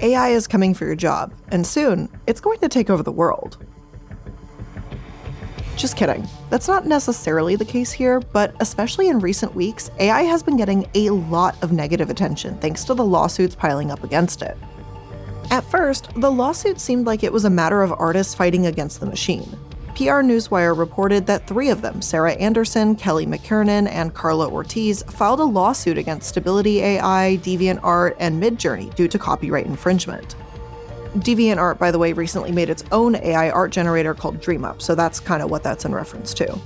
AI is coming for your job, and soon it's going to take over the world. Just kidding. That's not necessarily the case here, but especially in recent weeks, AI has been getting a lot of negative attention thanks to the lawsuits piling up against it. At first, the lawsuit seemed like it was a matter of artists fighting against the machine. PR Newswire reported that three of them, Sarah Andersen, Kelly McKernan, and Karla Ortiz, filed a lawsuit against Stability AI, DeviantArt, and Midjourney due to copyright infringement. DeviantArt, by the way, recently made its own AI art generator called DreamUp, so that's kind of what that's in reference to.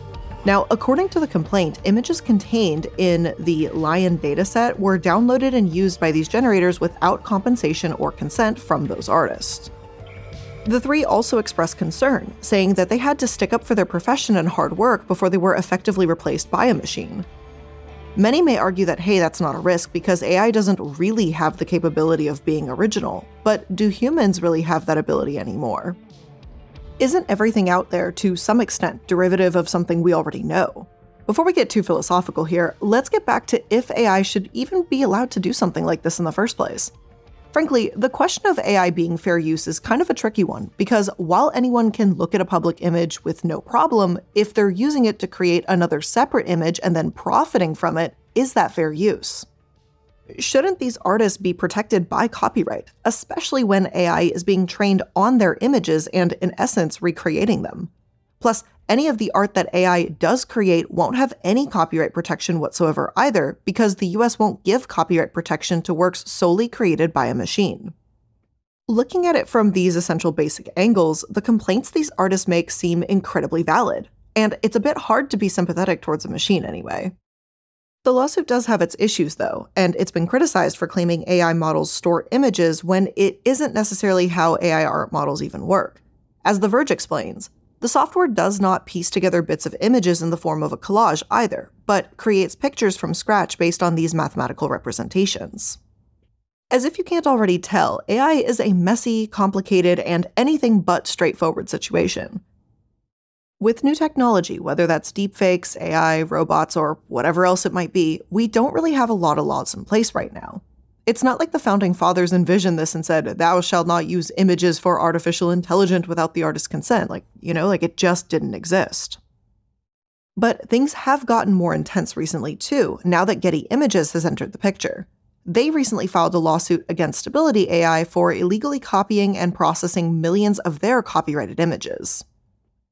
Now, according to the complaint, images contained in the LAION dataset were downloaded and used by these generators without compensation or consent from those artists. The three also expressed concern, saying that they had to stick up for their profession and hard work before they were effectively replaced by a machine. Many may argue that, hey, that's not a risk because AI doesn't really have the capability of being original, but do humans really have that ability anymore? Isn't everything out there, to some extent, derivative of something we already know? Before we get too philosophical here, let's get back to if AI should even be allowed to do something like this in the first place. Frankly, the question of AI being fair use is kind of a tricky one, because while anyone can look at a public image with no problem, if they're using it to create another separate image and then profiting from it, is that fair use? Shouldn't these artists be protected by copyright, especially when AI is being trained on their images and, in essence, recreating them? Plus, any of the art that AI does create won't have any copyright protection whatsoever either, because the US won't give copyright protection to works solely created by a machine. Looking at it from these essential basic angles, the complaints these artists make seem incredibly valid, and it's a bit hard to be sympathetic towards a machine anyway. The lawsuit does have its issues, though, and it's been criticized for claiming AI models store images when it isn't necessarily how AI art models even work. As The Verge explains, the software does not piece together bits of images in the form of a collage either, but creates pictures from scratch based on these mathematical representations. As if you can't already tell, AI is a messy, complicated, and anything but straightforward situation. With new technology, whether that's deepfakes, AI, robots, or whatever else it might be, we don't really have a lot of laws in place right now. It's not like the founding fathers envisioned this and said, Thou shalt not use images for artificial intelligence without the artist's consent. Like, you know, like it just didn't exist. But things have gotten more intense recently, too, now that Getty Images has entered the picture. They recently filed a lawsuit against Stability AI for illegally copying and processing millions of their copyrighted images.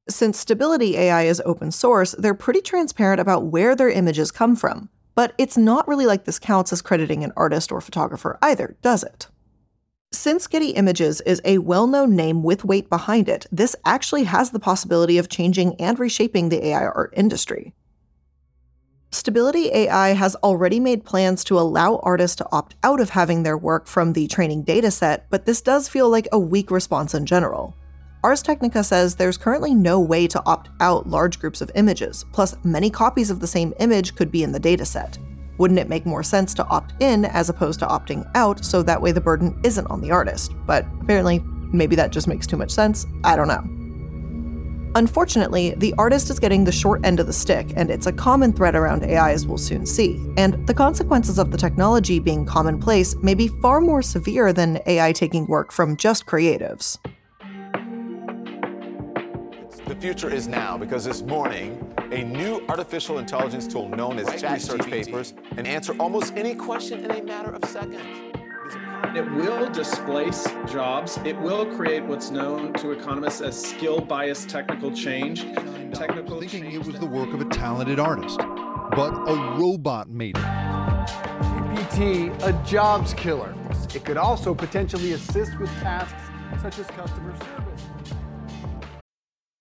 Since Stability AI is open source, they're pretty transparent about where their images come from, but it's not really like this counts as crediting an artist or photographer either, does it? Since Getty Images is a well known name with weight behind it, this actually has the possibility of changing and reshaping the AI art industry. Stability AI has already made plans to allow artists to opt out of having their work from the training dataset, but this does feel like a weak response in general. Ars Technica says there's currently no way to opt out large groups of images, plus, many copies of the same image could be in the dataset. Wouldn't it make more sense to opt in as opposed to opting out so that way the burden isn't on the artist? But apparently, maybe that just makes too much sense. I don't know. Unfortunately, the artist is getting the short end of the stick, and it's a common thread around AI as we'll soon see. And the consequences of the technology being commonplace may be far more severe than AI taking work from just creatives. The future is now because this morning, a new artificial intelligence tool known as ChatGPT papers and answer almost any question in a matter of seconds. It will displace jobs. It will create what's known to economists as skill bias technical change. Technical thinking change it was the work of a talented artist, but a robot made it. GPT, a jobs killer. It could also potentially assist with tasks such as customer service.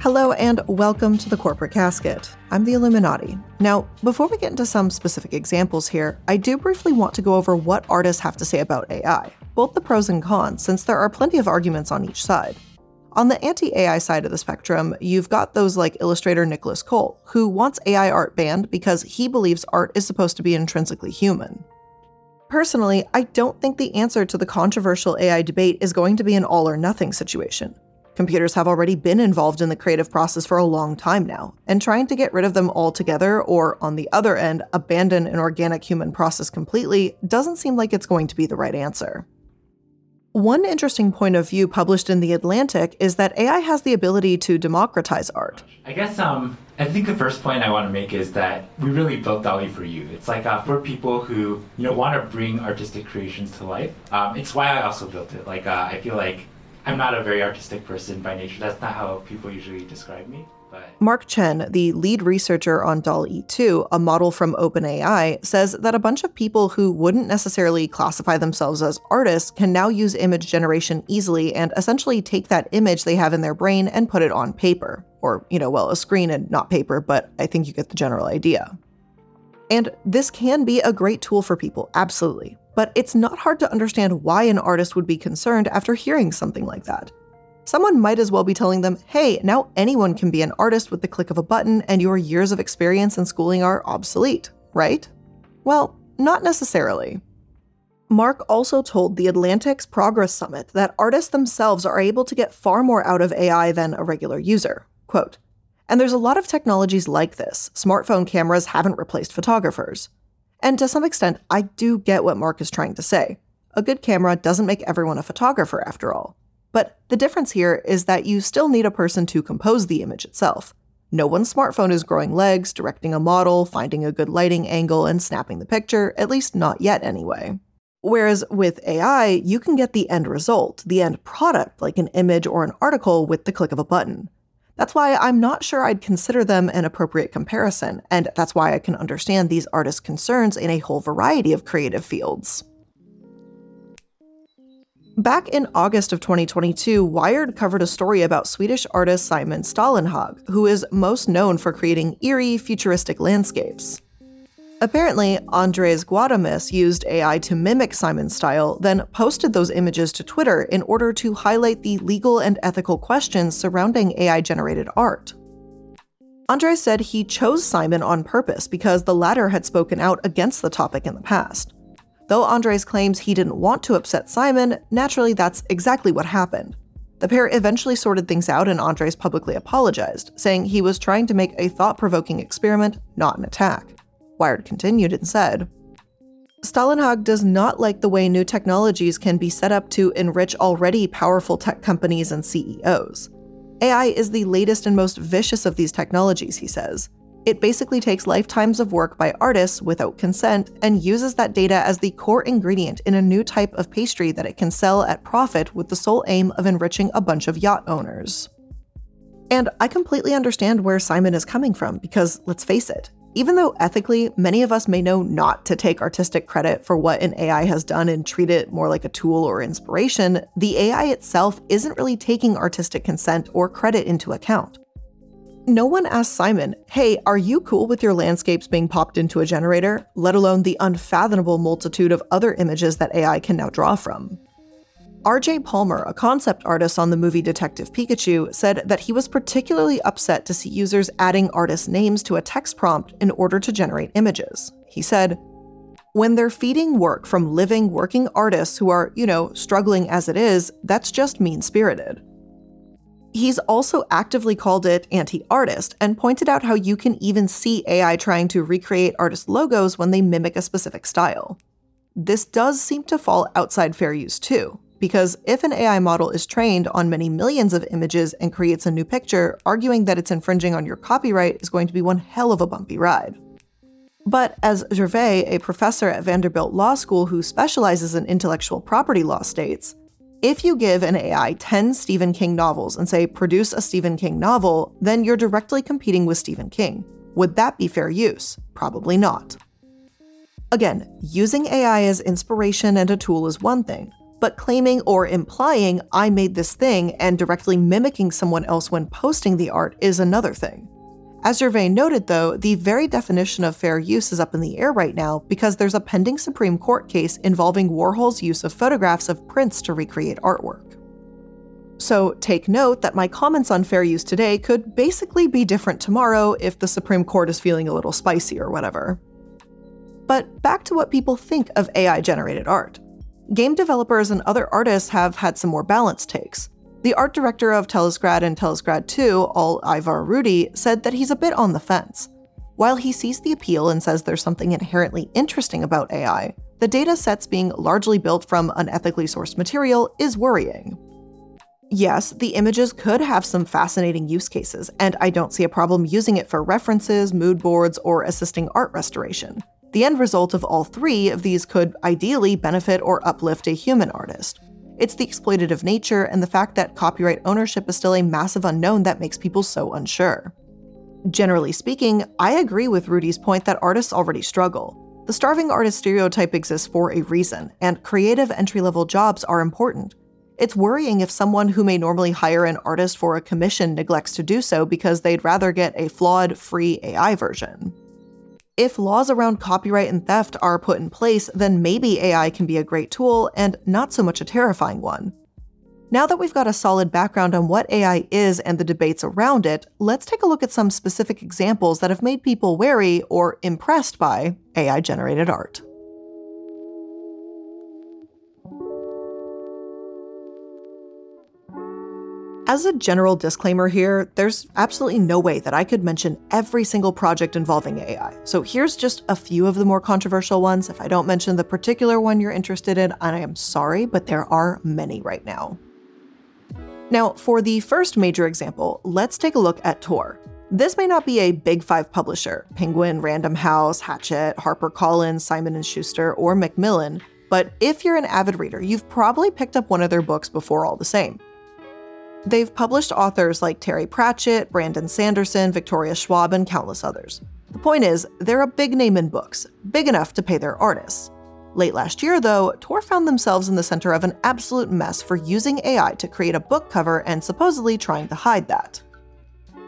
Hello and welcome to the Corporate Casket. I'm the Illuminaughtii. Now, before we get into some specific examples here, I do briefly want to go over what artists have to say about AI, both the pros and cons, since there are plenty of arguments on each side. On the anti AI side of the spectrum, you've got those like illustrator Nicholas Kole, who wants AI art banned because he believes art is supposed to be intrinsically human. Personally, I don't think the answer to the controversial AI debate is going to be an all or nothing situation. Computers have already been involved in the creative process for a long time now, and trying to get rid of them altogether, or on the other end, abandon an organic human process completely, doesn't seem like it's going to be the right answer. One interesting point of view published in The Atlantic is that AI has the ability to democratize art. I guess um, I think the first point I want to make is that we really built DALL-E for you. It's like uh, for people who you know want to bring artistic creations to life. Um, it's why I also built it. Like uh, I feel like I'm not a very artistic person by nature. That's not how people usually describe me. But Mark Chen, the lead researcher on DALL-E 2, a model from OpenAI, says that a bunch of people who wouldn't necessarily classify themselves as artists can now use image generation easily and essentially take that image they have in their brain and put it on paper. Or, you know, well, a screen and not paper, but I think you get the general idea. And this can be a great tool for people, absolutely but it's not hard to understand why an artist would be concerned after hearing something like that. Someone might as well be telling them, hey, now anyone can be an artist with the click of a button and your years of experience and schooling are obsolete, right? Well, not necessarily. Mark also told the Atlantic's Progress Summit that artists themselves are able to get far more out of AI than a regular user. Quote, and there's a lot of technologies like this. Smartphone cameras haven't replaced photographers. And to some extent, I do get what Mark is trying to say. A good camera doesn't make everyone a photographer, after all. But the difference here is that you still need a person to compose the image itself. No one's smartphone is growing legs, directing a model, finding a good lighting angle, and snapping the picture, at least not yet anyway. Whereas with AI, you can get the end result, the end product, like an image or an article, with the click of a button. That's why I'm not sure I'd consider them an appropriate comparison, and that's why I can understand these artists' concerns in a whole variety of creative fields. Back in August of 2022, Wired covered a story about Swedish artist Simon Stålenhag, who is most known for creating eerie, futuristic landscapes. Apparently, Andres Guadamuz used AI to mimic Simon's style, then posted those images to Twitter in order to highlight the legal and ethical questions surrounding AI generated art. Andres said he chose Simon on purpose because the latter had spoken out against the topic in the past. Though Andres claims he didn't want to upset Simon, naturally that's exactly what happened. The pair eventually sorted things out and Andres publicly apologized, saying he was trying to make a thought provoking experiment, not an attack. Wired continued and said, Stålenhag does not like the way new technologies can be set up to enrich already powerful tech companies and CEOs. AI is the latest and most vicious of these technologies, he says. It basically takes lifetimes of work by artists without consent and uses that data as the core ingredient in a new type of pastry that it can sell at profit with the sole aim of enriching a bunch of yacht owners. And I completely understand where Simon is coming from because, let's face it, even though ethically, many of us may know not to take artistic credit for what an AI has done and treat it more like a tool or inspiration, the AI itself isn't really taking artistic consent or credit into account. No one asked Simon, hey, are you cool with your landscapes being popped into a generator, let alone the unfathomable multitude of other images that AI can now draw from? RJ Palmer, a concept artist on the movie Detective Pikachu, said that he was particularly upset to see users adding artist names to a text prompt in order to generate images. He said, when they're feeding work from living, working artists who are, you know, struggling as it is, that's just mean spirited. He's also actively called it anti artist and pointed out how you can even see AI trying to recreate artist logos when they mimic a specific style. This does seem to fall outside fair use too. Because if an AI model is trained on many millions of images and creates a new picture, arguing that it's infringing on your copyright is going to be one hell of a bumpy ride. But as Gervais, a professor at Vanderbilt Law School who specializes in intellectual property law, states, if you give an AI 10 Stephen King novels and say, produce a Stephen King novel, then you're directly competing with Stephen King. Would that be fair use? Probably not. Again, using AI as inspiration and a tool is one thing, but claiming or implying I made this thing and directly mimicking someone else when posting the art is another thing. As Gervais noted, though, the very definition of fair use is up in the air right now because there's a pending Supreme Court case involving Warhol's use of photographs of prints to recreate artwork. So take note that my comments on fair use today could basically be different tomorrow if the Supreme Court is feeling a little spicy or whatever. But back to what people think of AI generated art. Game developers and other artists have had some more balanced takes. The art director of Teslagrad and Teslagrad 2, Al Ivar Rudi, said that he's a bit on the fence. While he sees the appeal and says there's something inherently interesting about AI, the data sets being largely built from unethically sourced material is worrying. Yes, the images could have some fascinating use cases, and I don't see a problem using it for references, mood boards, or assisting art restoration. The end result of all three of these could ideally benefit or uplift a human artist. It's the exploitative nature and the fact that copyright ownership is still a massive unknown that makes people so unsure. Generally speaking, I agree with Rudi's point that artists already struggle. The starving artist stereotype exists for a reason, and creative entry level jobs are important. It's worrying if someone who may normally hire an artist for a commission neglects to do so because they'd rather get a flawed, free AI version. If laws around copyright and theft are put in place, then maybe AI can be a great tool and not so much a terrifying one. Now that we've got a solid background on what AI is and the debates around it, let's take a look at some specific examples that have made people wary or impressed by AI generated art. As a general disclaimer here, there's absolutely no way that I could mention every single project involving AI. So here's just a few of the more controversial ones. If I don't mention the particular one you're interested in, I am sorry, but there are many right now. Now, for the first major example, let's take a look at Tor. This may not be a big five publisher, Penguin, Random House, Hachette, HarperCollins, Simon & Schuster, or Macmillan, but if you're an avid reader, you've probably picked up one of their books before all the same. They've published authors like Terry Pratchett, Brandon Sanderson, Victoria Schwab, and countless others. The point is, they're a big name in books, big enough to pay their artists. Late last year, though, Tor found themselves in the center of an absolute mess for using AI to create a book cover and supposedly trying to hide that.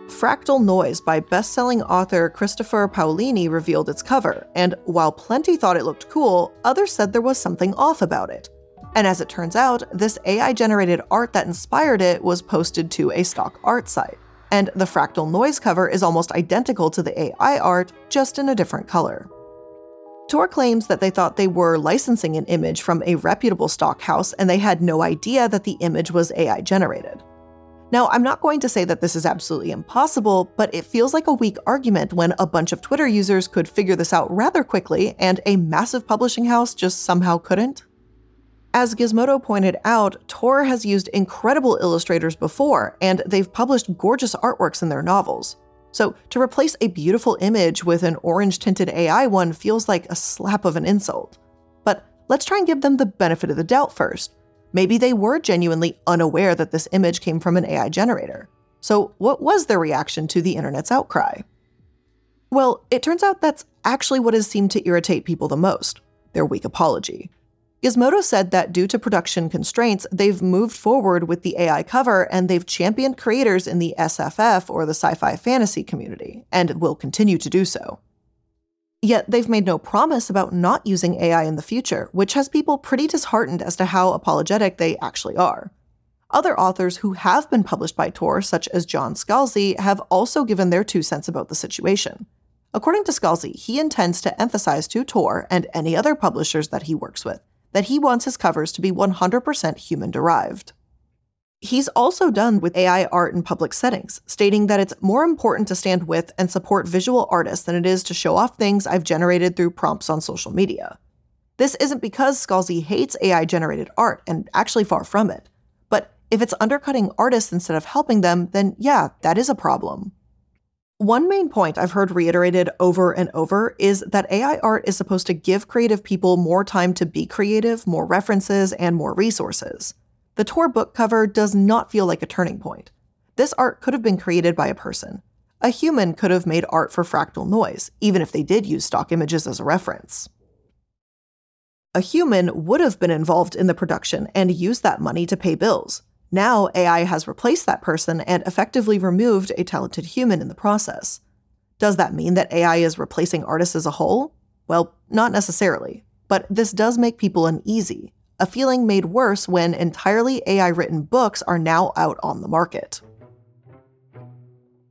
Fractal Noise by best-selling author Christopher Paolini revealed its cover, and while plenty thought it looked cool, others said there was something off about it. And as it turns out, this AI generated art that inspired it was posted to a stock art site. And the fractal noise cover is almost identical to the AI art, just in a different color. Tor claims that they thought they were licensing an image from a reputable stock house and they had no idea that the image was AI generated. Now, I'm not going to say that this is absolutely impossible, but it feels like a weak argument when a bunch of Twitter users could figure this out rather quickly and a massive publishing house just somehow couldn't. As Gizmodo pointed out, Tor has used incredible illustrators before, and they've published gorgeous artworks in their novels. So, to replace a beautiful image with an orange tinted AI one feels like a slap of an insult. But let's try and give them the benefit of the doubt first. Maybe they were genuinely unaware that this image came from an AI generator. So, what was their reaction to the internet's outcry? Well, it turns out that's actually what has seemed to irritate people the most their weak apology. Gizmodo said that due to production constraints, they've moved forward with the AI cover and they've championed creators in the SFF or the sci fi fantasy community, and will continue to do so. Yet they've made no promise about not using AI in the future, which has people pretty disheartened as to how apologetic they actually are. Other authors who have been published by Tor, such as John Scalzi, have also given their two cents about the situation. According to Scalzi, he intends to emphasize to Tor and any other publishers that he works with that he wants his covers to be 100% human derived. He's also done with AI art in public settings, stating that it's more important to stand with and support visual artists than it is to show off things I've generated through prompts on social media. This isn't because Scalzi hates AI generated art, and actually far from it. But if it's undercutting artists instead of helping them, then yeah, that is a problem. One main point I've heard reiterated over and over is that AI art is supposed to give creative people more time to be creative, more references, and more resources. The Tor book cover does not feel like a turning point. This art could have been created by a person. A human could have made art for fractal noise, even if they did use stock images as a reference. A human would have been involved in the production and used that money to pay bills. Now, AI has replaced that person and effectively removed a talented human in the process. Does that mean that AI is replacing artists as a whole? Well, not necessarily, but this does make people uneasy, a feeling made worse when entirely AI written books are now out on the market.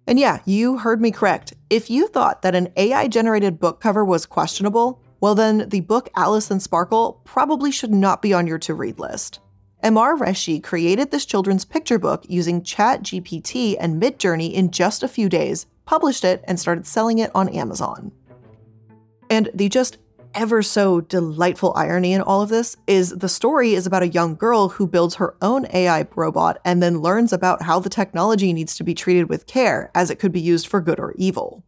And yeah, you heard me correct. If you thought that an AI generated book cover was questionable, well, then the book Alice and Sparkle probably should not be on your to read list. Ammaar Reshi created this children's picture book using ChatGPT and Midjourney in just a few days, published it, and started selling it on Amazon. And the just ever so delightful irony in all of this is the story is about a young girl who builds her own AI robot and then learns about how the technology needs to be treated with care as it could be used for good or evil.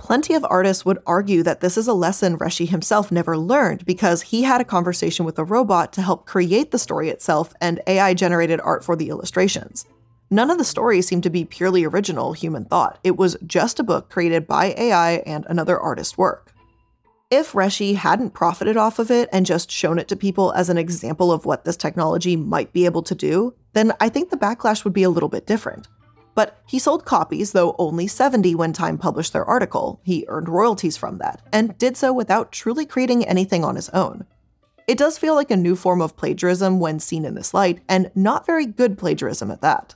Plenty of artists would argue that this is a lesson Reshi himself never learned because he had a conversation with a robot to help create the story itself and AI generated art for the illustrations. None of the stories seemed to be purely original human thought. It was just a book created by AI and another artist's work. If Reshi hadn't profited off of it and just shown it to people as an example of what this technology might be able to do, then I think the backlash would be a little bit different. But he sold copies, though only 70 when Time published their article. He earned royalties from that, and did so without truly creating anything on his own. It does feel like a new form of plagiarism when seen in this light, and not very good plagiarism at that.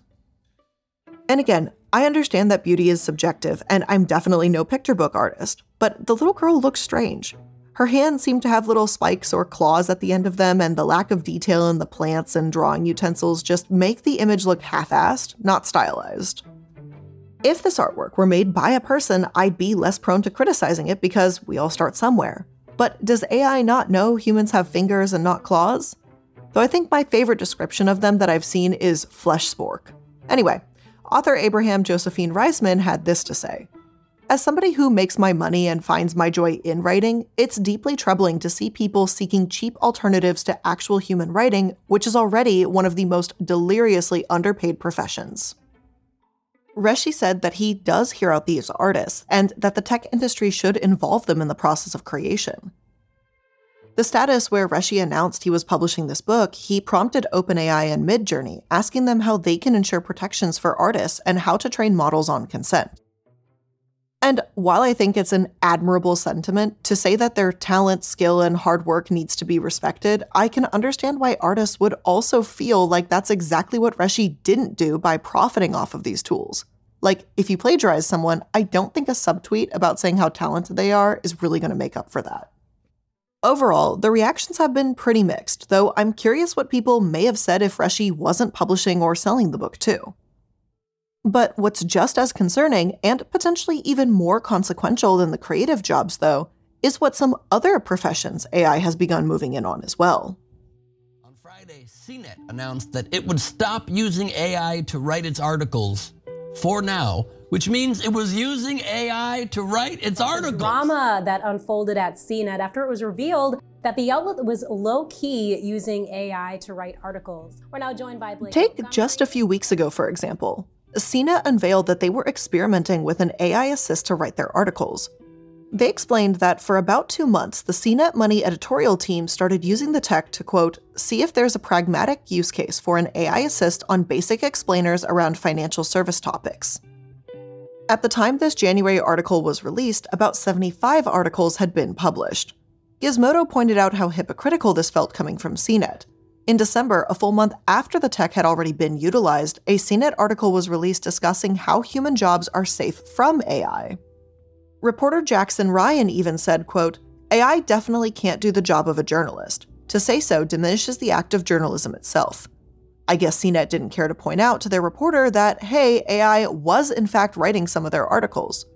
And again, I understand that beauty is subjective, and I'm definitely no picture book artist, but the little girl looks strange. Her hands seem to have little spikes or claws at the end of them, and the lack of detail in the plants and drawing utensils just make the image look half assed, not stylized. If this artwork were made by a person, I'd be less prone to criticizing it because we all start somewhere. But does AI not know humans have fingers and not claws? Though I think my favorite description of them that I've seen is flesh spork. Anyway, author Abraham Josephine Riesman had this to say as somebody who makes my money and finds my joy in writing, it's deeply troubling to see people seeking cheap alternatives to actual human writing, which is already one of the most deliriously underpaid professions. Reshi said that he does hear out these artists and that the tech industry should involve them in the process of creation. The status where Reshi announced he was publishing this book, he prompted OpenAI and Midjourney, asking them how they can ensure protections for artists and how to train models on consent. While I think it's an admirable sentiment to say that their talent, skill, and hard work needs to be respected, I can understand why artists would also feel like that's exactly what Reshi didn't do by profiting off of these tools. Like, if you plagiarize someone, I don't think a subtweet about saying how talented they are is really going to make up for that. Overall, the reactions have been pretty mixed, though I'm curious what people may have said if Reshi wasn't publishing or selling the book too. But what's just as concerning, and potentially even more consequential than the creative jobs, though, is what some other professions AI has begun moving in on as well. On Friday, CNET announced that it would stop using AI to write its articles for now, which means it was using AI to write its articles. Drama that unfolded at CNET after it was revealed that the outlet was low key using AI to write articles. We're now joined by Blake. Take just a few weeks ago, for example. CNET unveiled that they were experimenting with an AI assist to write their articles. They explained that for about two months, the CNET Money editorial team started using the tech to, quote, see if there's a pragmatic use case for an AI assist on basic explainers around financial service topics. At the time this January article was released, about 75 articles had been published. Gizmodo pointed out how hypocritical this felt coming from CNET. In December, a full month after the tech had already been utilized, a CNET article was released discussing how human jobs are safe from AI. Reporter Jackson Ryan even said, quote, AI definitely can't do the job of a journalist. To say so diminishes the act of journalism itself. I guess CNET didn't care to point out to their reporter that, hey, AI was in fact writing some of their articles.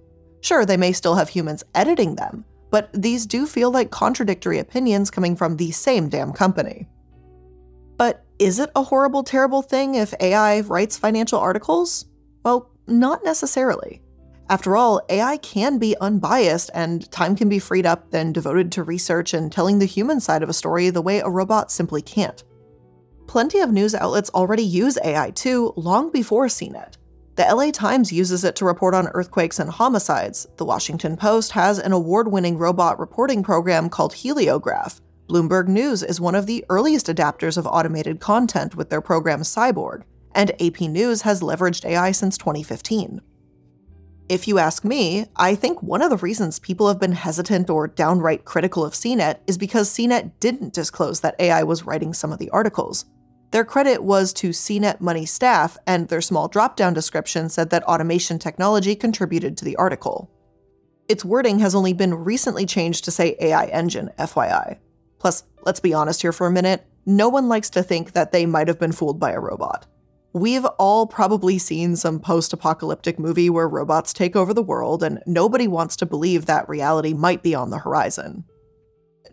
Sure, they may still have humans editing them, but these do feel like contradictory opinions coming from the same damn company. But is it a horrible, terrible thing if AI writes financial articles? Well, not necessarily. After all, AI can be unbiased and time can be freed up and devoted to research and telling the human side of a story the way a robot simply can't. Plenty of news outlets already use AI too, long before CNET. The LA Times uses it to report on earthquakes and homicides. The Washington Post has an award winning robot reporting program called Heliograf. Bloomberg News is one of the earliest adapters of automated content with their program Cyborg, and AP News has leveraged AI since 2015. If you ask me, I think one of the reasons people have been hesitant or downright critical of CNET is because CNET didn't disclose that AI was writing some of the articles. Their credit was to CNET Money staff, and their small drop down description said that automation technology contributed to the article. Its wording has only been recently changed to say AI engine, FYI. Plus, let's be honest here for a minute, no one likes to think that they might have been fooled by a robot. We've all probably seen some post apocalyptic movie where robots take over the world, and nobody wants to believe that reality might be on the horizon.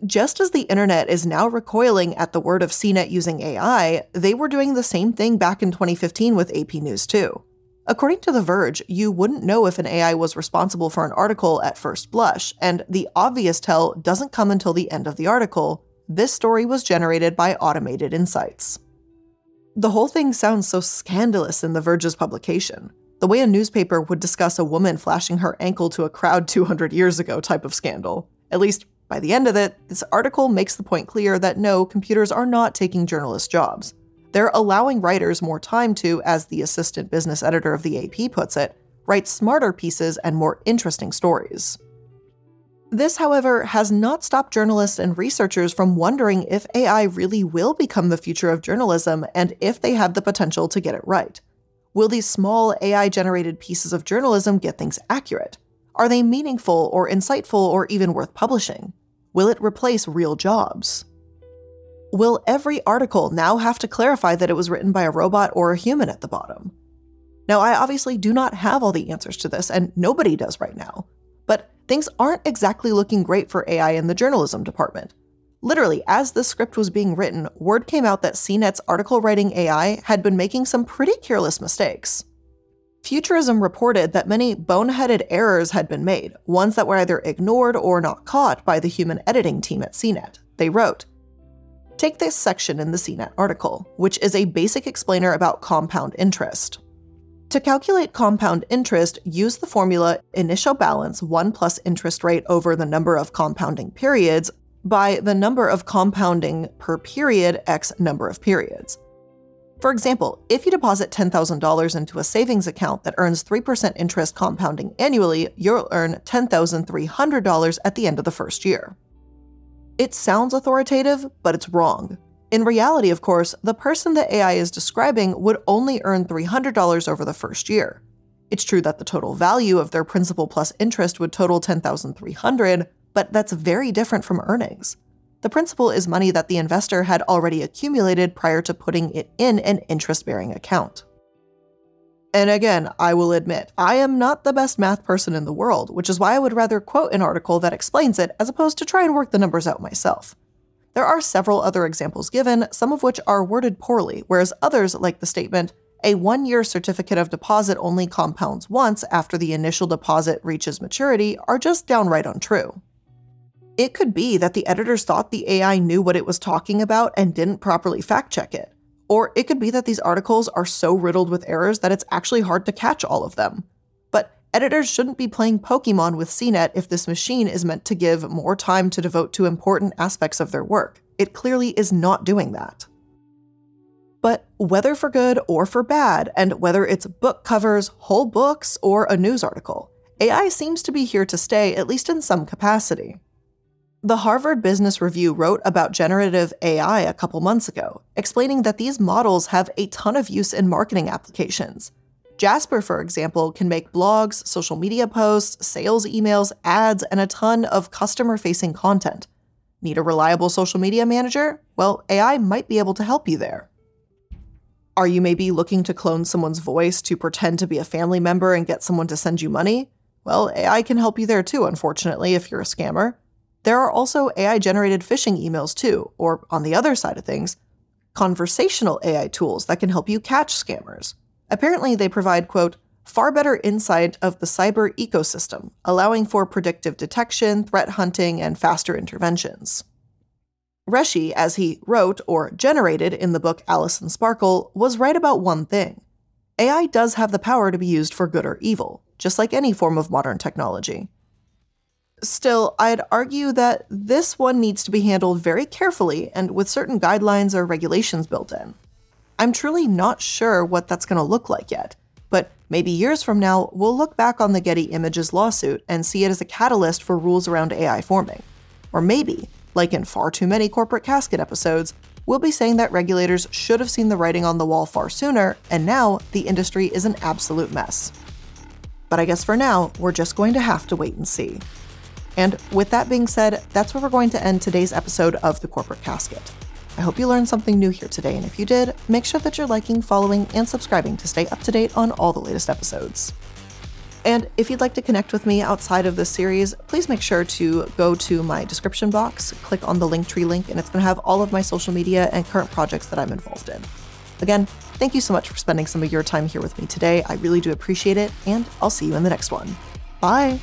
Just as the internet is now recoiling at the word of CNET using AI, they were doing the same thing back in 2015 with AP News too. According to The Verge, you wouldn't know if an AI was responsible for an article at first blush, and the obvious tell doesn't come until the end of the article. This story was generated by automated insights. The whole thing sounds so scandalous in The Verge's publication. The way a newspaper would discuss a woman flashing her ankle to a crowd 200 years ago type of scandal. At least, by the end of it, this article makes the point clear that no, computers are not taking journalist jobs. They're allowing writers more time to, as the assistant business editor of the AP puts it, write smarter pieces and more interesting stories. This, however, has not stopped journalists and researchers from wondering if AI really will become the future of journalism and if they have the potential to get it right. Will these small AI generated pieces of journalism get things accurate? Are they meaningful or insightful or even worth publishing? Will it replace real jobs? Will every article now have to clarify that it was written by a robot or a human at the bottom? Now, I obviously do not have all the answers to this, and nobody does right now but things aren't exactly looking great for AI in the journalism department. Literally, as the script was being written, word came out that CNET's article writing AI had been making some pretty careless mistakes. Futurism reported that many boneheaded errors had been made, ones that were either ignored or not caught by the human editing team at CNET. They wrote, Take this section in the CNET article, which is a basic explainer about compound interest. To calculate compound interest, use the formula initial balance 1 plus interest rate over the number of compounding periods by the number of compounding per period x number of periods. For example, if you deposit $10,000 into a savings account that earns 3% interest compounding annually, you'll earn $10,300 at the end of the first year. It sounds authoritative, but it's wrong. In reality, of course, the person that AI is describing would only earn $300 over the first year. It's true that the total value of their principal plus interest would total 10,300, but that's very different from earnings. The principal is money that the investor had already accumulated prior to putting it in an interest-bearing account. And again, I will admit, I am not the best math person in the world, which is why I would rather quote an article that explains it as opposed to try and work the numbers out myself. There are several other examples given, some of which are worded poorly, whereas others, like the statement, a one year certificate of deposit only compounds once after the initial deposit reaches maturity, are just downright untrue. It could be that the editors thought the AI knew what it was talking about and didn't properly fact check it. Or it could be that these articles are so riddled with errors that it's actually hard to catch all of them. But editors shouldn't be playing Pokemon with CNET if this machine is meant to give more time to devote to important aspects of their work. It clearly is not doing that. But whether for good or for bad, and whether it's book covers, whole books, or a news article, AI seems to be here to stay, at least in some capacity. The Harvard Business Review wrote about generative AI a couple months ago, explaining that these models have a ton of use in marketing applications, Jasper, for example, can make blogs, social media posts, sales emails, ads, and a ton of customer facing content. Need a reliable social media manager? Well, AI might be able to help you there. Are you maybe looking to clone someone's voice to pretend to be a family member and get someone to send you money? Well, AI can help you there too, unfortunately, if you're a scammer. There are also AI generated phishing emails too, or on the other side of things, conversational AI tools that can help you catch scammers. Apparently, they provide, quote, far better insight of the cyber ecosystem, allowing for predictive detection, threat hunting, and faster interventions. Reshi, as he wrote or generated in the book Alice and Sparkle, was right about one thing. AI does have the power to be used for good or evil, just like any form of modern technology. Still, I'd argue that this one needs to be handled very carefully and with certain guidelines or regulations built in. I'm truly not sure what that's going to look like yet, but maybe years from now, we'll look back on the Getty Images lawsuit and see it as a catalyst for rules around AI forming. Or maybe, like in far too many corporate casket episodes, we'll be saying that regulators should have seen the writing on the wall far sooner, and now the industry is an absolute mess. But I guess for now, we're just going to have to wait and see. And with that being said, that's where we're going to end today's episode of The Corporate Casket. I hope you learned something new here today, and if you did, make sure that you're liking, following, and subscribing to stay up to date on all the latest episodes. And if you'd like to connect with me outside of this series, please make sure to go to my description box, click on the Linktree link, and it's going to have all of my social media and current projects that I'm involved in. Again, thank you so much for spending some of your time here with me today. I really do appreciate it, and I'll see you in the next one. Bye!